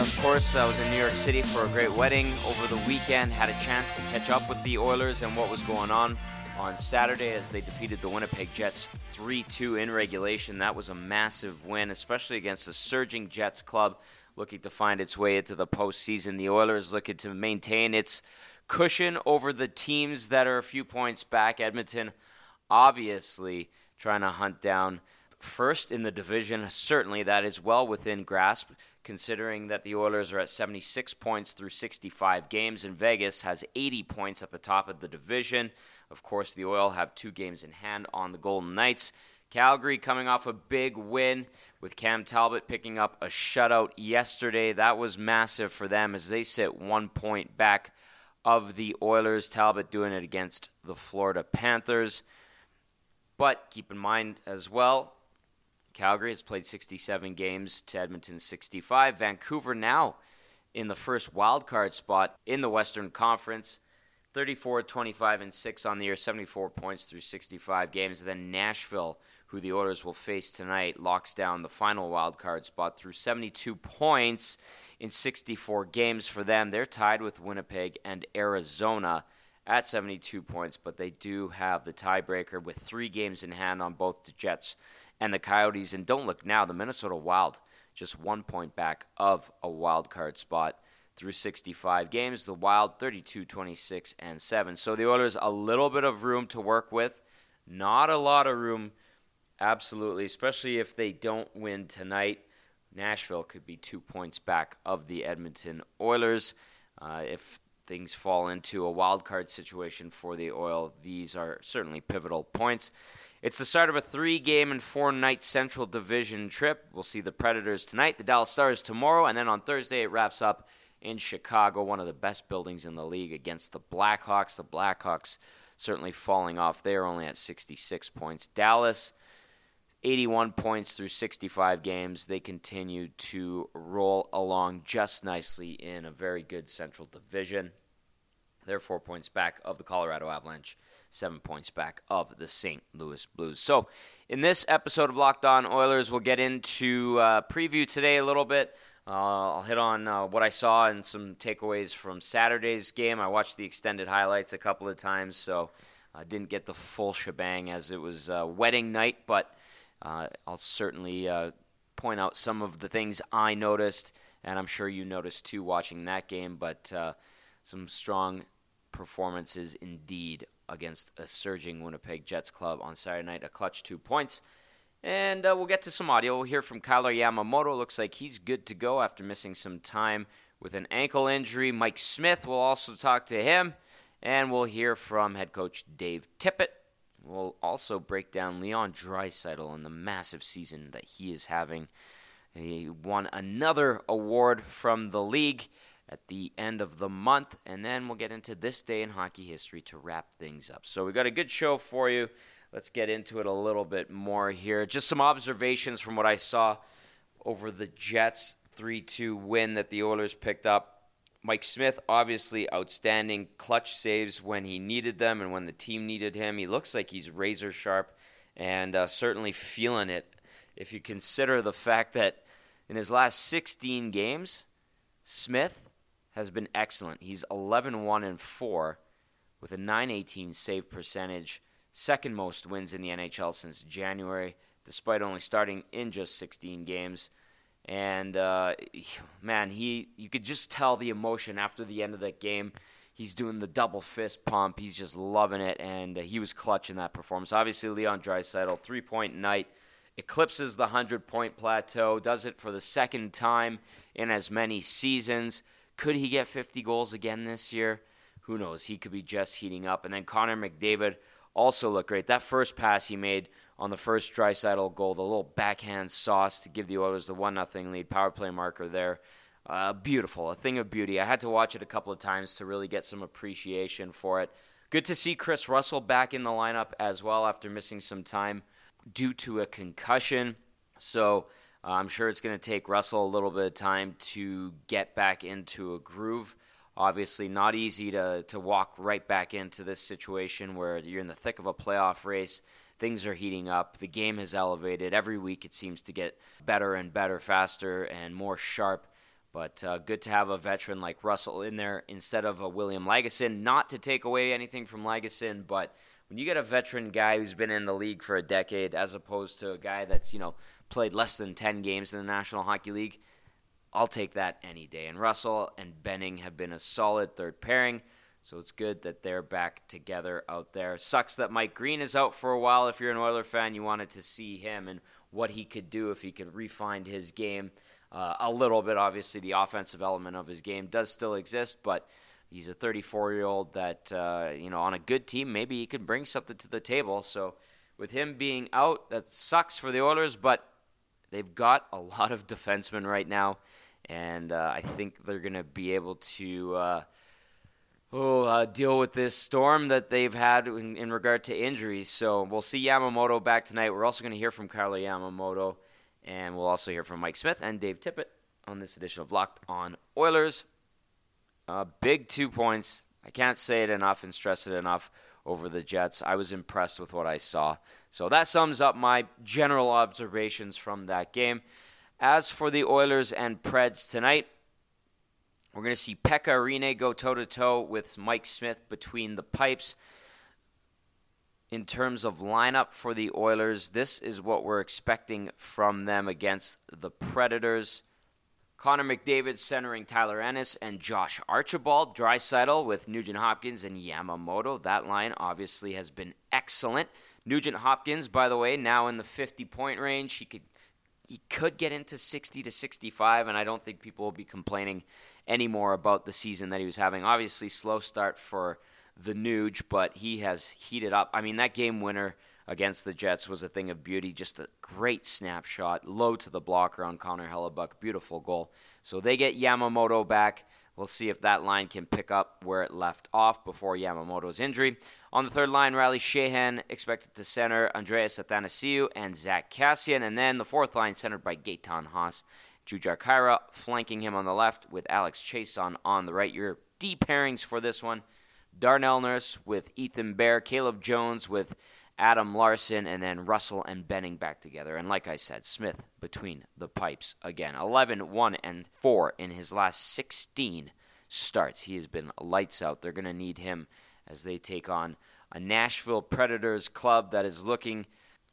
Of course, I was in New York City for a great wedding over the weekend. Had a chance to catch up with the Oilers and what was going on on Saturday as they defeated the Winnipeg Jets 3 2 in regulation. That was a massive win, especially against the surging Jets club looking to find its way into the postseason. The Oilers looking to maintain its cushion over the teams that are a few points back. Edmonton, obviously, trying to hunt down first in the division. Certainly, that is well within grasp, considering that the Oilers are at 76 points through 65 games, and Vegas has 80 points at the top of the division. Of course, the Oil have two games in hand on the Golden Knights. Calgary coming off a big win with Cam Talbot picking up a shutout yesterday. That was massive for them as they sit one point back of the Oilers. Talbot doing it against the Florida Panthers. But keep in mind as well, Calgary has played 67 games to Edmonton's 65. Vancouver now in the first wild card spot in the Western Conference. 34, 25, and 6 on the year, 74 points through 65 games. then Nashville, who the Oilers will face tonight, locks down the final wild card spot through 72 points in 64 games for them. They're tied with Winnipeg and Arizona at 72 points, but they do have the tiebreaker with three games in hand on both the Jets and the Coyotes. And don't look now, the Minnesota Wild just one point back of a wild card spot through 65 games. The Wild 32, 26, and 7. So the Oilers a little bit of room to work with, not a lot of room, absolutely, especially if they don't win tonight. Nashville could be two points back of the Edmonton Oilers. Uh, if things fall into a wild card situation for the Oil, these are certainly pivotal points. It's the start of a three game and four night Central Division trip. We'll see the Predators tonight, the Dallas Stars tomorrow, and then on Thursday it wraps up in Chicago, one of the best buildings in the league, against the Blackhawks. The Blackhawks certainly falling off. They're only at 66 points. Dallas, 81 points through 65 games. They continue to roll along just nicely in a very good Central Division. They're four points back of the Colorado Avalanche, seven points back of the St. Louis Blues. So, in this episode of Locked On Oilers, we'll get into uh, preview today a little bit. Uh, I'll hit on uh, what I saw and some takeaways from Saturday's game. I watched the extended highlights a couple of times, so I didn't get the full shebang as it was uh, wedding night, but uh, I'll certainly uh, point out some of the things I noticed, and I'm sure you noticed too watching that game. But some strong performances indeed against a surging Winnipeg Jets club on Saturday night. A clutch two points. And uh, we'll get to some audio. We'll hear from Kailer Yamamoto. Looks like he's good to go after missing some time with an ankle injury. Mike Smith will also talk to him. And we'll hear from head coach Dave Tippett. We'll also break down Leon Draisaitl and the massive season that he is having. He won another award from the league at the end of the month, and then we'll get into this day in hockey history to wrap things up. So we got a good show for you. Let's get into it a little bit more here. Just some observations from what I saw over the Jets 3 2 win that the Oilers picked up. Mike Smith, obviously outstanding clutch saves when he needed them and when the team needed him. He looks like he's razor sharp and uh, certainly feeling it if you consider the fact that in his last 16 games, Smith has been excellent. He's 11 1 and 4 with a 918 save percentage, second most wins in the NHL since January, despite only starting in just 16 games. And uh, man, he you could just tell the emotion after the end of that game. He's doing the double fist pump. He's just loving it, and uh, he was clutch in that performance. Obviously, Leon Draisaitl, three point night, eclipses the hundred point plateau. Does it for the second time in as many seasons. Could he get 50 goals again this year? Who knows? He could be just heating up. And then Connor McDavid also looked great. That first pass he made on the first Draisaitl goal, the little backhand sauce to give the Oilers the one nothing lead, power play marker there. Uh, beautiful, a thing of beauty. I had to watch it a couple of times to really get some appreciation for it. Good to see Chris Russell back in the lineup as well after missing some time due to a concussion. So uh, I'm sure it's going to take Russell a little bit of time to get back into a groove. Obviously, not easy to, to walk right back into this situation where you're in the thick of a playoff race. Things are heating up. The game has elevated. Every week it seems to get better and better, faster and more sharp. But uh, good to have a veteran like Russell in there instead of a William Lagesson. Not to take away anything from Lagesson, but when you get a veteran guy who's been in the league for a decade as opposed to a guy that's, you know, played less than 10 games in the National Hockey League, I'll take that any day. And Russell and Benning have been a solid third pairing, so it's good that they're back together out there. Sucks that Mike Green is out for a while. If you're an Oiler fan, you wanted to see him and what he could do if he could refine his game uh, a little bit. Obviously, the offensive element of his game does still exist, but he's a 34 year old that, uh, you know, on a good team, maybe he could bring something to the table. So with him being out, that sucks for the Oilers, but they've got a lot of defensemen right now, and uh, I think they're going to be able to. Uh, oh, uh, deal with this storm that they've had in, in, regard to injuries. So we'll see Yamamoto back tonight. We're also going to hear from Kailer Yamamoto and we'll also hear from Mike Smith and Dave Tippett on this edition of Locked on Oilers. Uh, big two points. I can't say it enough and stress it enough over the Jets. I was impressed with what I saw. So that sums up my general observations from that game. As for the Oilers and Preds tonight, we're going to see Pekka Rinne go toe to toe with Mike Smith between the pipes in terms of lineup for the Oilers, this is what we're expecting from them against the Predators. Connor McDavid centering Tyler Ennis and Josh Archibald. Draisaitl with Nugent Hopkins and Yamamoto. That line obviously has been excellent. Nugent Hopkins, by the way, now in the 50 point range. He could he could get into 60 to 65, and I don't think people will be complaining anymore about the season that he was having. Obviously, slow start for the Nuge, but he has heated up. I mean, that game winner against the Jets was a thing of beauty. Just a great snapshot, low to the blocker on Connor Hellebuyck. Beautiful goal. So they get Yamamoto back. We'll see if that line can pick up where it left off before Yamamoto's injury. On the third line, Riley Sheahan expected to center Andreas Athanasiou and Zack Kassian. And then the fourth line centered by Gaetan Haas. Jujhar Khaira flanking him on the left with Alex Chiasson on the right. Your D pairings for this one Darnell Nurse with Ethan Bear, Caleb Jones with Adam Larsson, and then Russell and Benning back together. And like I said, Smith between the pipes again. 11, 1, and 4 in his last 16 starts. He has been lights out. They're going to need him as they take on a Nashville Predators club that is looking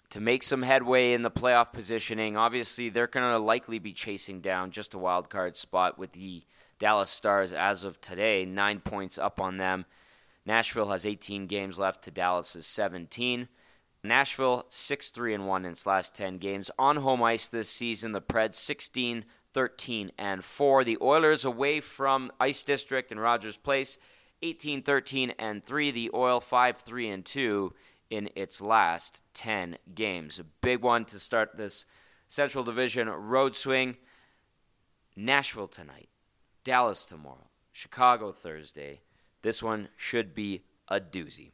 to make some headway in the playoff positioning. Obviously, they're going to likely be chasing down just a wild card spot with the Dallas Stars as of today, nine points up on them. Nashville has 18 games left to Dallas's 17. Nashville 6-3 and 1 in its last 10 games on home ice this season. The Preds 16 13 and 4. The Oilers away from Ice District and Rogers Place 18 13 and 3. The Oil 5 3 and 2 in its last 10 games. A big one to start this Central Division road swing. Nashville tonight, Dallas tomorrow, Chicago Thursday, this one should be a doozy.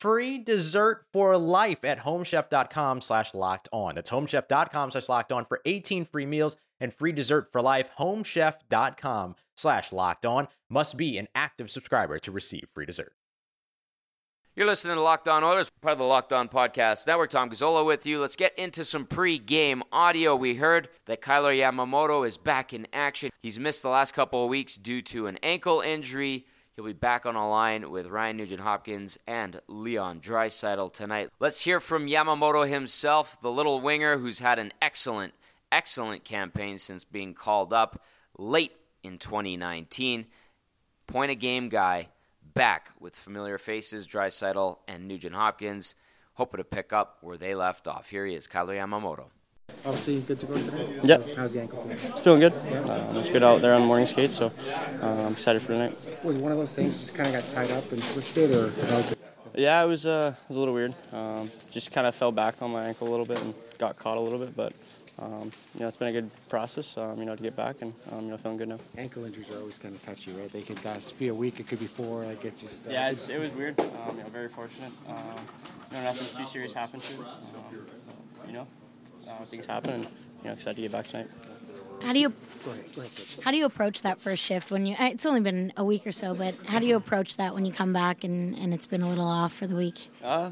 free dessert for life at homechef.com slash locked on. That's homechef.com slash locked on for 18 free meals and free dessert for life. Homechef.com slash locked on must be an active subscriber to receive free dessert. You're listening to Locked On Oilers, part of the Locked On Podcast Network. Tom Gazzola with you. Let's get into some pre-game audio. We heard that Kailer Yamamoto is back in action. He's missed the last couple of weeks due to an ankle injury. He'll be back on a line with Ryan Nugent Hopkins and Leon Draisaitl tonight. Let's hear from Yamamoto himself, the little winger who's had an excellent, excellent campaign since being called up late in 2019. Point a game guy, back with familiar faces, Draisaitl and Nugent Hopkins, hoping to pick up where they left off. Here he is, Kailer Yamamoto. Obviously, good to go today. Yep. How's, how's the ankle feeling? It's feeling good. Uh, it was good out there on morning skates, so uh, I'm excited for tonight. Was one of those things just kind of got tied up and or was it? Yeah, it was, uh, it was a little weird. Um, just kind of fell back on my ankle a little bit and got caught a little bit, but um, you know it's been a good process. Um, you know to get back and um, you know feeling good now. Ankle injuries are always kind of touchy, right? They could uh, be a week, it could be four. Like it's just. Uh, Yeah, it's, it was weird. Um, you know, very fortunate. Um, you know, nothing too serious happened to it. Um, you know, uh, things happen, and you know, excited to get back tonight. How do you Go ahead, go ahead. How do you approach that first shift when you? uh, It's only been a week or so, but how do you approach that when you come back and, and it's been a little off for the week? Uh,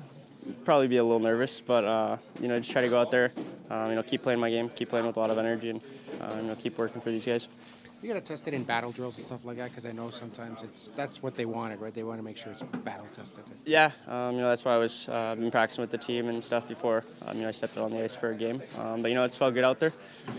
probably be a little nervous, but uh, you know, just try to go out there. Um, you know, keep playing my game, keep playing with a lot of energy, and uh, you know, keep working for these guys. You got to test it in battle drills and stuff like that because I know sometimes it's that's what they wanted, right? They want to make sure it's battle tested. Yeah, um, you know that's why I was uh, been practicing with the team and stuff before. Um, you know I stepped on the ice for a game, um, but you know it's felt good out there.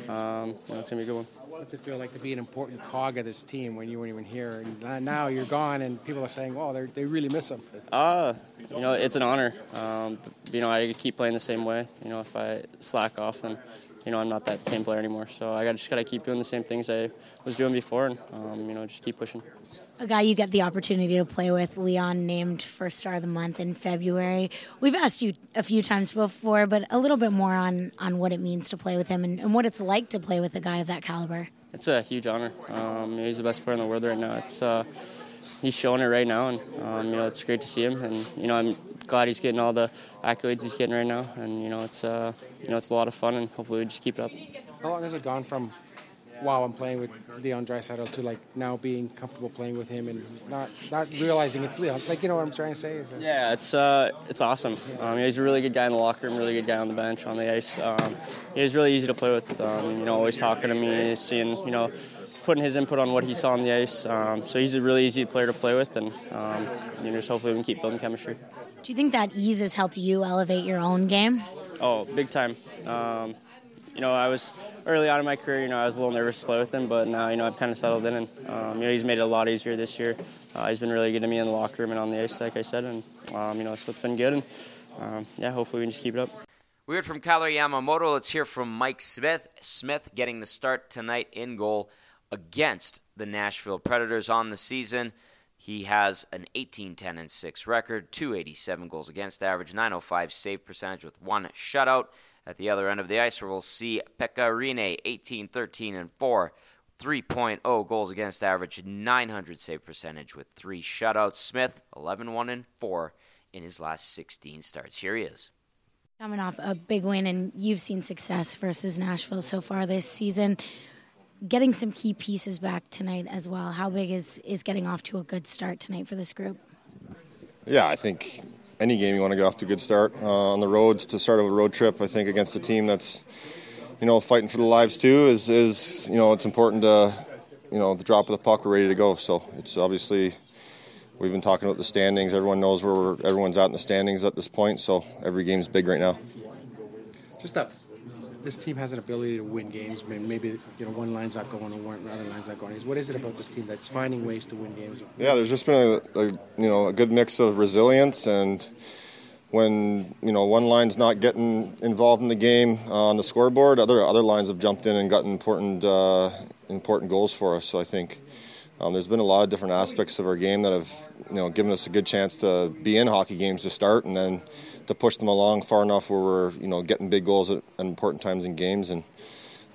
Um, you know, it's gonna be a good one. What's it feel like to be an important cog of this team when you weren't even here, and now you're gone, and people are saying, "Oh, they they really miss him." Uh, you know it's an honor. Um, you know I keep playing the same way. You know if I slack off, then you know I'm not that same player anymore. So I just gotta keep doing the same things I was doing before, and um, you know just keep pushing. A guy you get the opportunity to play with, Leon, named first star of the month in February. We've asked you a few times before, but a little bit more on on what it means to play with him and, and what it's like to play with a guy of that caliber. It's a huge honor. Um, he's the best player in the world right now. It's uh, he's showing it right now, and um, you know it's great to see him. And you know I'm glad he's getting all the accolades he's getting right now. And you know it's uh, you know it's a lot of fun, and hopefully we just keep it up. How long has it gone from, wow, I'm playing with Leon Draisaitl to like now being comfortable playing with him and not not realizing it's Leon? Like you know what I'm trying to say? Is it- Yeah, it's uh, it's awesome. Um, he's a really good guy in the locker room, really good guy on the bench, on the ice. Um, he's really easy to play with. Um, you know, always talking to me, seeing you know, putting his input on what he saw on the ice. Um, so he's a really easy player to play with, and um, you know, just hopefully we can keep building chemistry. Do you think that ease has helped you elevate your own game? Oh, big time. Um, you know, I was early on in my career. You know, I was a little nervous to play with him, but now you know I've kind of settled in, and um, you know he's made it a lot easier this year. Uh, he's been really good to me in the locker room and on the ice, like I said, and um, you know so it's been good. And um, yeah, hopefully we can just keep it up. We heard from Kailer Yamamoto. Let's hear from Mike Smith. Smith getting the start tonight in goal against the Nashville Predators on the season. He has an 18 10 and 6 record, 287 goals against average, 905 save percentage with one shutout. At the other end of the ice, we'll see Pekka Rinne, 18 13 and 4, 3.0 goals against average, 900 save percentage with three shutouts. Smith, 11 1 and 4 in his last 16 starts. Here he is. Coming off a big win, and you've seen success versus Nashville so far this season. Getting some key pieces back tonight as well. How big is, is getting off to a good start tonight for this group? Yeah, I think any game you want to get off to a good start uh, on the roads to start a road trip. I think against a team that's you know fighting for the lives too is is you know it's important to you know the drop of the puck we're ready to go. So it's obviously we've been talking about the standings. Everyone knows where everyone's at in the standings at this point. So every game's big right now. Just up. This team has an ability to win games. Maybe you know one line's not going, and one other line's not going. What is it about this team that's finding ways to win games? Yeah, there's just been a, a you know a good mix of resilience and when you know one line's not getting involved in the game uh, on the scoreboard, other other lines have jumped in and gotten important uh, important goals for us. So I think um, there's been a lot of different aspects of our game that have you know given us a good chance to be in hockey games to start and then to push them along far enough where we're you know getting big goals at, important times in games and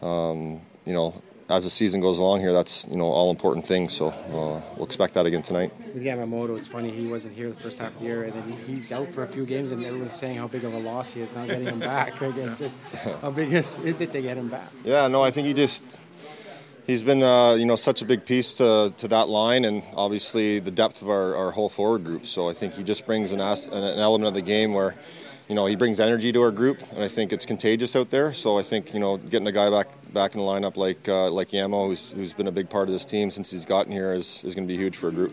um, you know as the season goes along here, that's you know all important things. So uh, we'll expect that again tonight. With Yamamoto, it's funny he wasn't here the first half of the year, and then he's out for a few games, and everyone's saying how big of a loss he is not getting him back. Like, it's just how big is, is it to get him back? Yeah, no, I think he just he's been uh, you know such a big piece to, to that line, and obviously the depth of our, our whole forward group. So I think he just brings an, an element of the game where you know he brings energy to our group, and I think it's contagious out there. So I think you know getting a guy back back in the lineup like uh, like Yamo, who's, who's been a big part of this team since he's gotten here, is, is going to be huge for a group.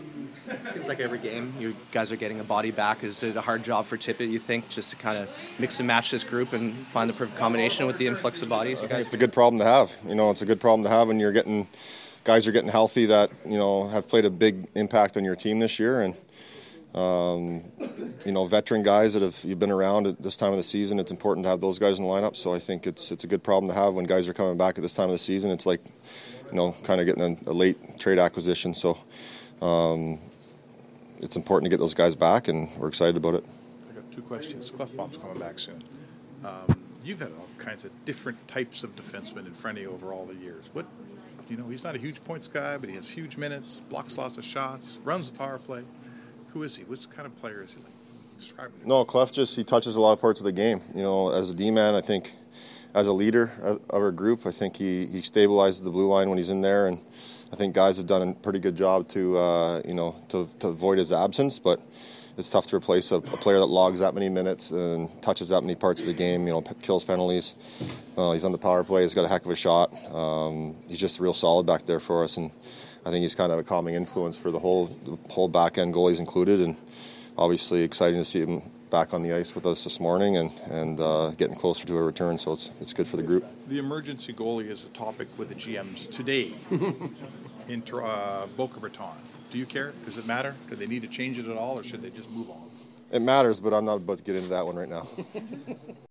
Seems like every game you guys are getting a body back. Is it a hard job for Tippett, you think, just to kind of mix and match this group and find the perfect combination with the influx of bodies? You guys? It's a good problem to have. You know, it's a good problem to have when you're getting guys are getting healthy that you know have played a big impact on your team this year, and um, you know, veteran guys that have you've been around at this time of the season. It's important to have those guys in the lineup. So I think it's it's a good problem to have when guys are coming back at this time of the season. It's like you know, kind of getting a, a late trade acquisition. So um, it's important to get those guys back, and we're excited about it. I got two questions. Klefbom's coming back soon. Um, you've had all kinds of different types of defensemen in front of you over all the years. What, you know, he's not a huge points guy, but he has huge minutes, blocks lots of shots, runs the power play. Who is he? What kind of player is he? Like, describe him. No, Klef just he touches a lot of parts of the game. You know, as a D man, I think as a leader of our group, I think he, he stabilizes the blue line when he's in there, and I think guys have done a pretty good job to uh, you know to, to avoid his absence. But it's tough to replace a, a, player that logs that many minutes and touches that many parts of the game. You know, p- kills penalties. Uh, he's on the power play. He's got a heck of a shot. Um, he's just real solid back there for us, and I think he's kind of a calming influence for the whole the whole back end goalies included, and obviously exciting to see him back on the ice with us this morning and and uh, getting closer to a return. So it's it's good for the group. The emergency goalie is a topic with the GMs today in uh, Boca Raton. Do you care? Does it matter? Do they need to change it at all, or should they just move on? It matters, but I'm not about to get into that one right now.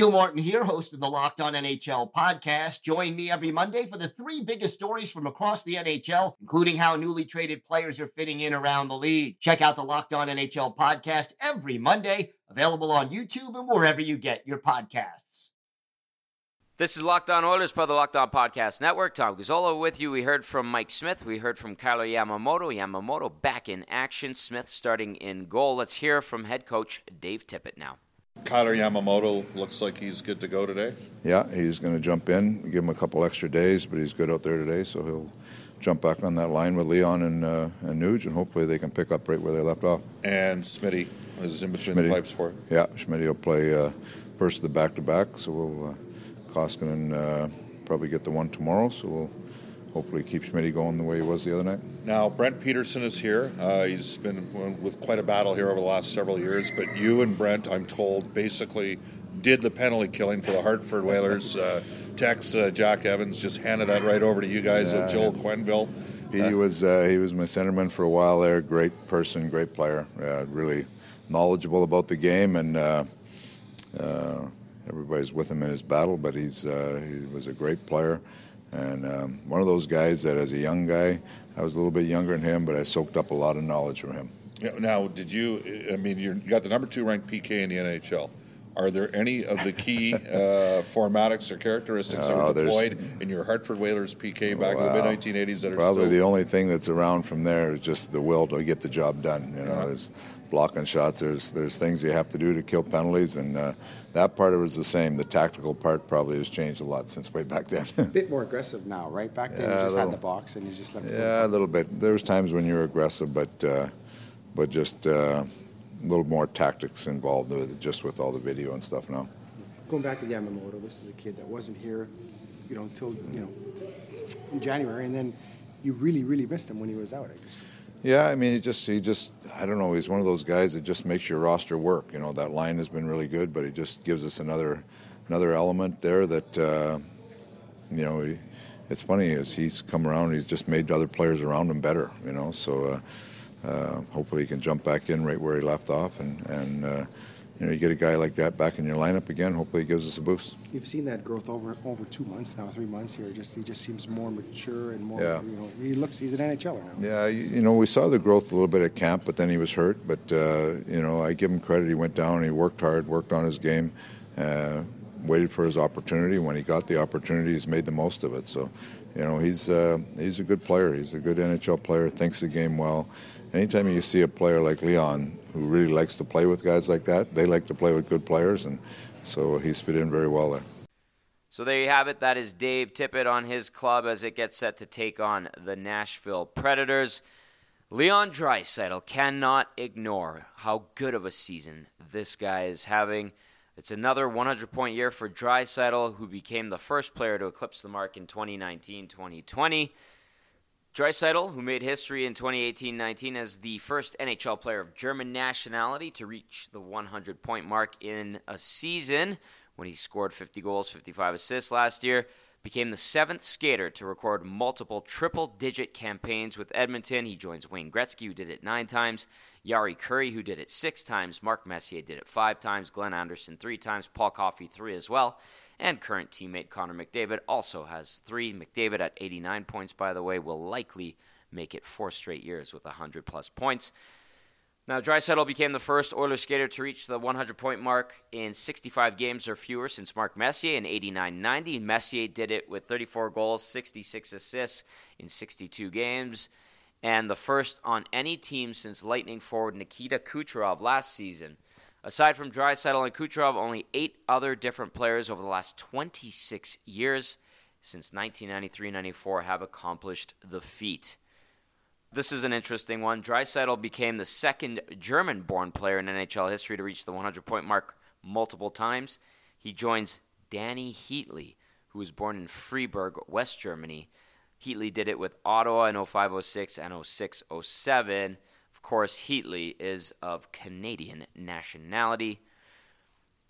Gil Martin here, host of the Locked On NHL podcast. Join me every Monday for the three biggest stories from across the NHL, including how newly traded players are fitting in around the league. Check out the Locked On NHL podcast every Monday, available on YouTube and wherever you get your podcasts. This is Locked On Oilers by the Locked On Podcast Network. Tom Gazzola with you. We heard from Mike Smith. We heard from Kailer Yamamoto. Yamamoto back in action. Smith starting in goal. Let's hear from head coach Dave Tippett now. Kailer Yamamoto looks like he's good to go today. Yeah, he's going to jump in. give him a couple extra days, but he's good out there today, so he'll jump back on that line with Leon and uh, and Nuge, and hopefully they can pick up right where they left off. And Smitty is in between Smitty, the pipes for it. Yeah, Smitty will play uh, first of the back to back, so we'll uh, Koskinen uh, probably get the one tomorrow, so we'll hopefully keep Schmidt going the way he was the other night. Now, Brent Peterson is here. Uh, he's been with quite a battle here over the last several years, but you and Brent, I'm told, basically did the penalty killing for the Hartford Whalers. Uh, Tex uh, Jack Evans just handed that right over to you guys yeah, at Joel Quenneville. He uh, was uh, he was my centerman for a while there. Great person, great player. really knowledgeable about the game, and uh, everybody's with him in his battle. But he's he was a great player and um, one of those guys that, as a young guy, I was a little bit younger than him, but I soaked up a lot of knowledge from him. Now, did you? I mean, you got the number two ranked PK in the NHL. Are there any of the key uh, formatics or characteristics that were deployed in your Hartford Whalers PK back well, in the mid 1980s that are probably still... the only thing that's around from there is just the will to get the job done. You know, yeah. there's blocking shots. There's there's things you have to do to kill penalties, and uh, that part of it is the same. The tactical part probably has changed a lot since way back then. a bit more aggressive now, right? Back then yeah, you just little, had the box and you just left. Yeah, a little bit. There was times when you were aggressive, but uh, but just uh, a little more tactics involved with it, just with all the video and stuff now. Going back to Yamamoto, this is a kid that wasn't here, you know, until you know in January, and then you really, really missed him when he was out. I guess. Yeah, I mean, he just he just I don't know. He's one of those guys that just makes your roster work. You know, that line has been really good, but he just gives us another another element there that uh, you know. He, it's funny as he's come around, he's just made other players around him better. You know, so uh, uh, hopefully he can jump back in right where he left off and and uh, you know, you get a guy like that back in your lineup again. Hopefully, he gives us a boost. You've seen that growth over over two months now, three months here. Just he just seems more mature and more. Yeah. You know, he looks he's an NHLer now. Yeah, you, know, we saw the growth a little bit at camp, but then he was hurt. But uh, you know, I give him credit. He went down. He worked hard, worked on his game. Uh, waited for his opportunity. When he got the opportunity, he's made the most of it. So, you know, he's uh, he's a good player. He's a good NHL player. Thinks the game well. Anytime you see a player like Leon who really likes to play with guys like that. They like to play with good players, and so he's fit in very well there. So there you have it. That is Dave Tippett on his club as it gets set to take on the Nashville Predators. Leon Draisaitl cannot ignore how good of a season this guy is having. It's another 100 point year for Draisaitl, who became the first player to eclipse the mark in 2019 2020. Draisaitl, who made history in 2018-19 as the first NHL player of German nationality to reach the 100-point mark in a season when he scored 50 goals, 55 assists last year, became the seventh skater to record multiple triple-digit campaigns with Edmonton. He joins Wayne Gretzky, who did it nine times, Jari Kurri, who did it six times, Mark Messier did it five times, Glenn Anderson three times, Paul Coffey three as well and current teammate Connor McDavid also has three. McDavid at 89 points, by the way, will likely make it four straight years with 100 plus points. Now, Draisaitl became the first Oilers skater to reach the 100 point mark in 65 games or fewer since Mark Messier in 89 90. Messier did it with 34 goals, 66 assists in 62 games, and the first on any team since Lightning forward Nikita Kucherov last season. Aside from Draisaitl and Kucherov, only eight other different players over the last 26 years since 1993-94 have accomplished the feat. This is an interesting one. Draisaitl became the second German-born player in NHL history to reach the 100-point mark multiple times. He joins Dany Heatley, who was born in Freiburg, West Germany. Heatley did it with Ottawa in 0506 and 0607. Of course, Heatley is of Canadian nationality.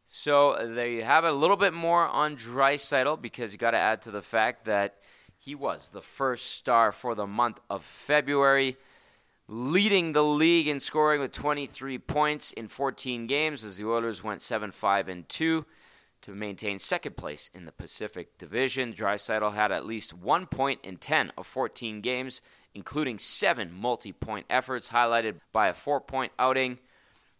So there you have it. A little bit more on Draisaitl because you got to add to the fact that he was the first star for the month of February, leading the league in scoring with 23 points in 14 games as the Oilers went 7-5 and 2 to maintain second place in the Pacific Division. Draisaitl had at least one point in 10 of 14 games including seven multi point efforts, highlighted by a four point outing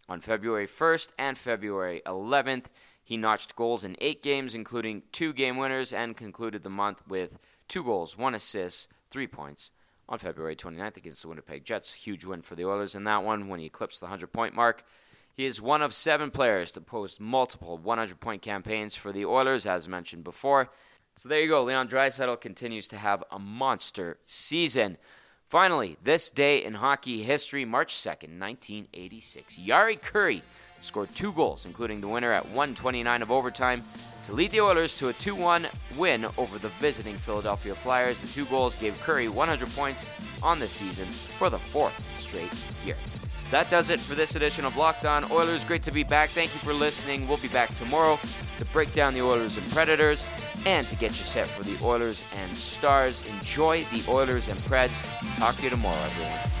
on February 1st and February 11th. He notched goals in eight games, including two game winners, and concluded the month with two goals, one assist, three points on February 29th against the Winnipeg Jets. Huge win for the Oilers in that one when he eclipsed the 100 point mark. He is one of seven players to post multiple 100 point campaigns for the Oilers, as mentioned before. So there you go. Leon Draisaitl continues to have a monster season. Finally, this day in hockey history, March 2nd, 1986, Jari Kurri scored two goals, including the winner at 129 of overtime, to lead the Oilers to a 2 1 win over the visiting Philadelphia Flyers. The two goals gave Kurri 100 points on the season for the fourth straight year. That does it for this edition of Locked On Oilers. Great to be back. Thank you for listening. We'll be back tomorrow to break down the Oilers and Predators and to get you set for the Oilers and Stars. Enjoy the Oilers and Preds. Talk to you tomorrow, everyone.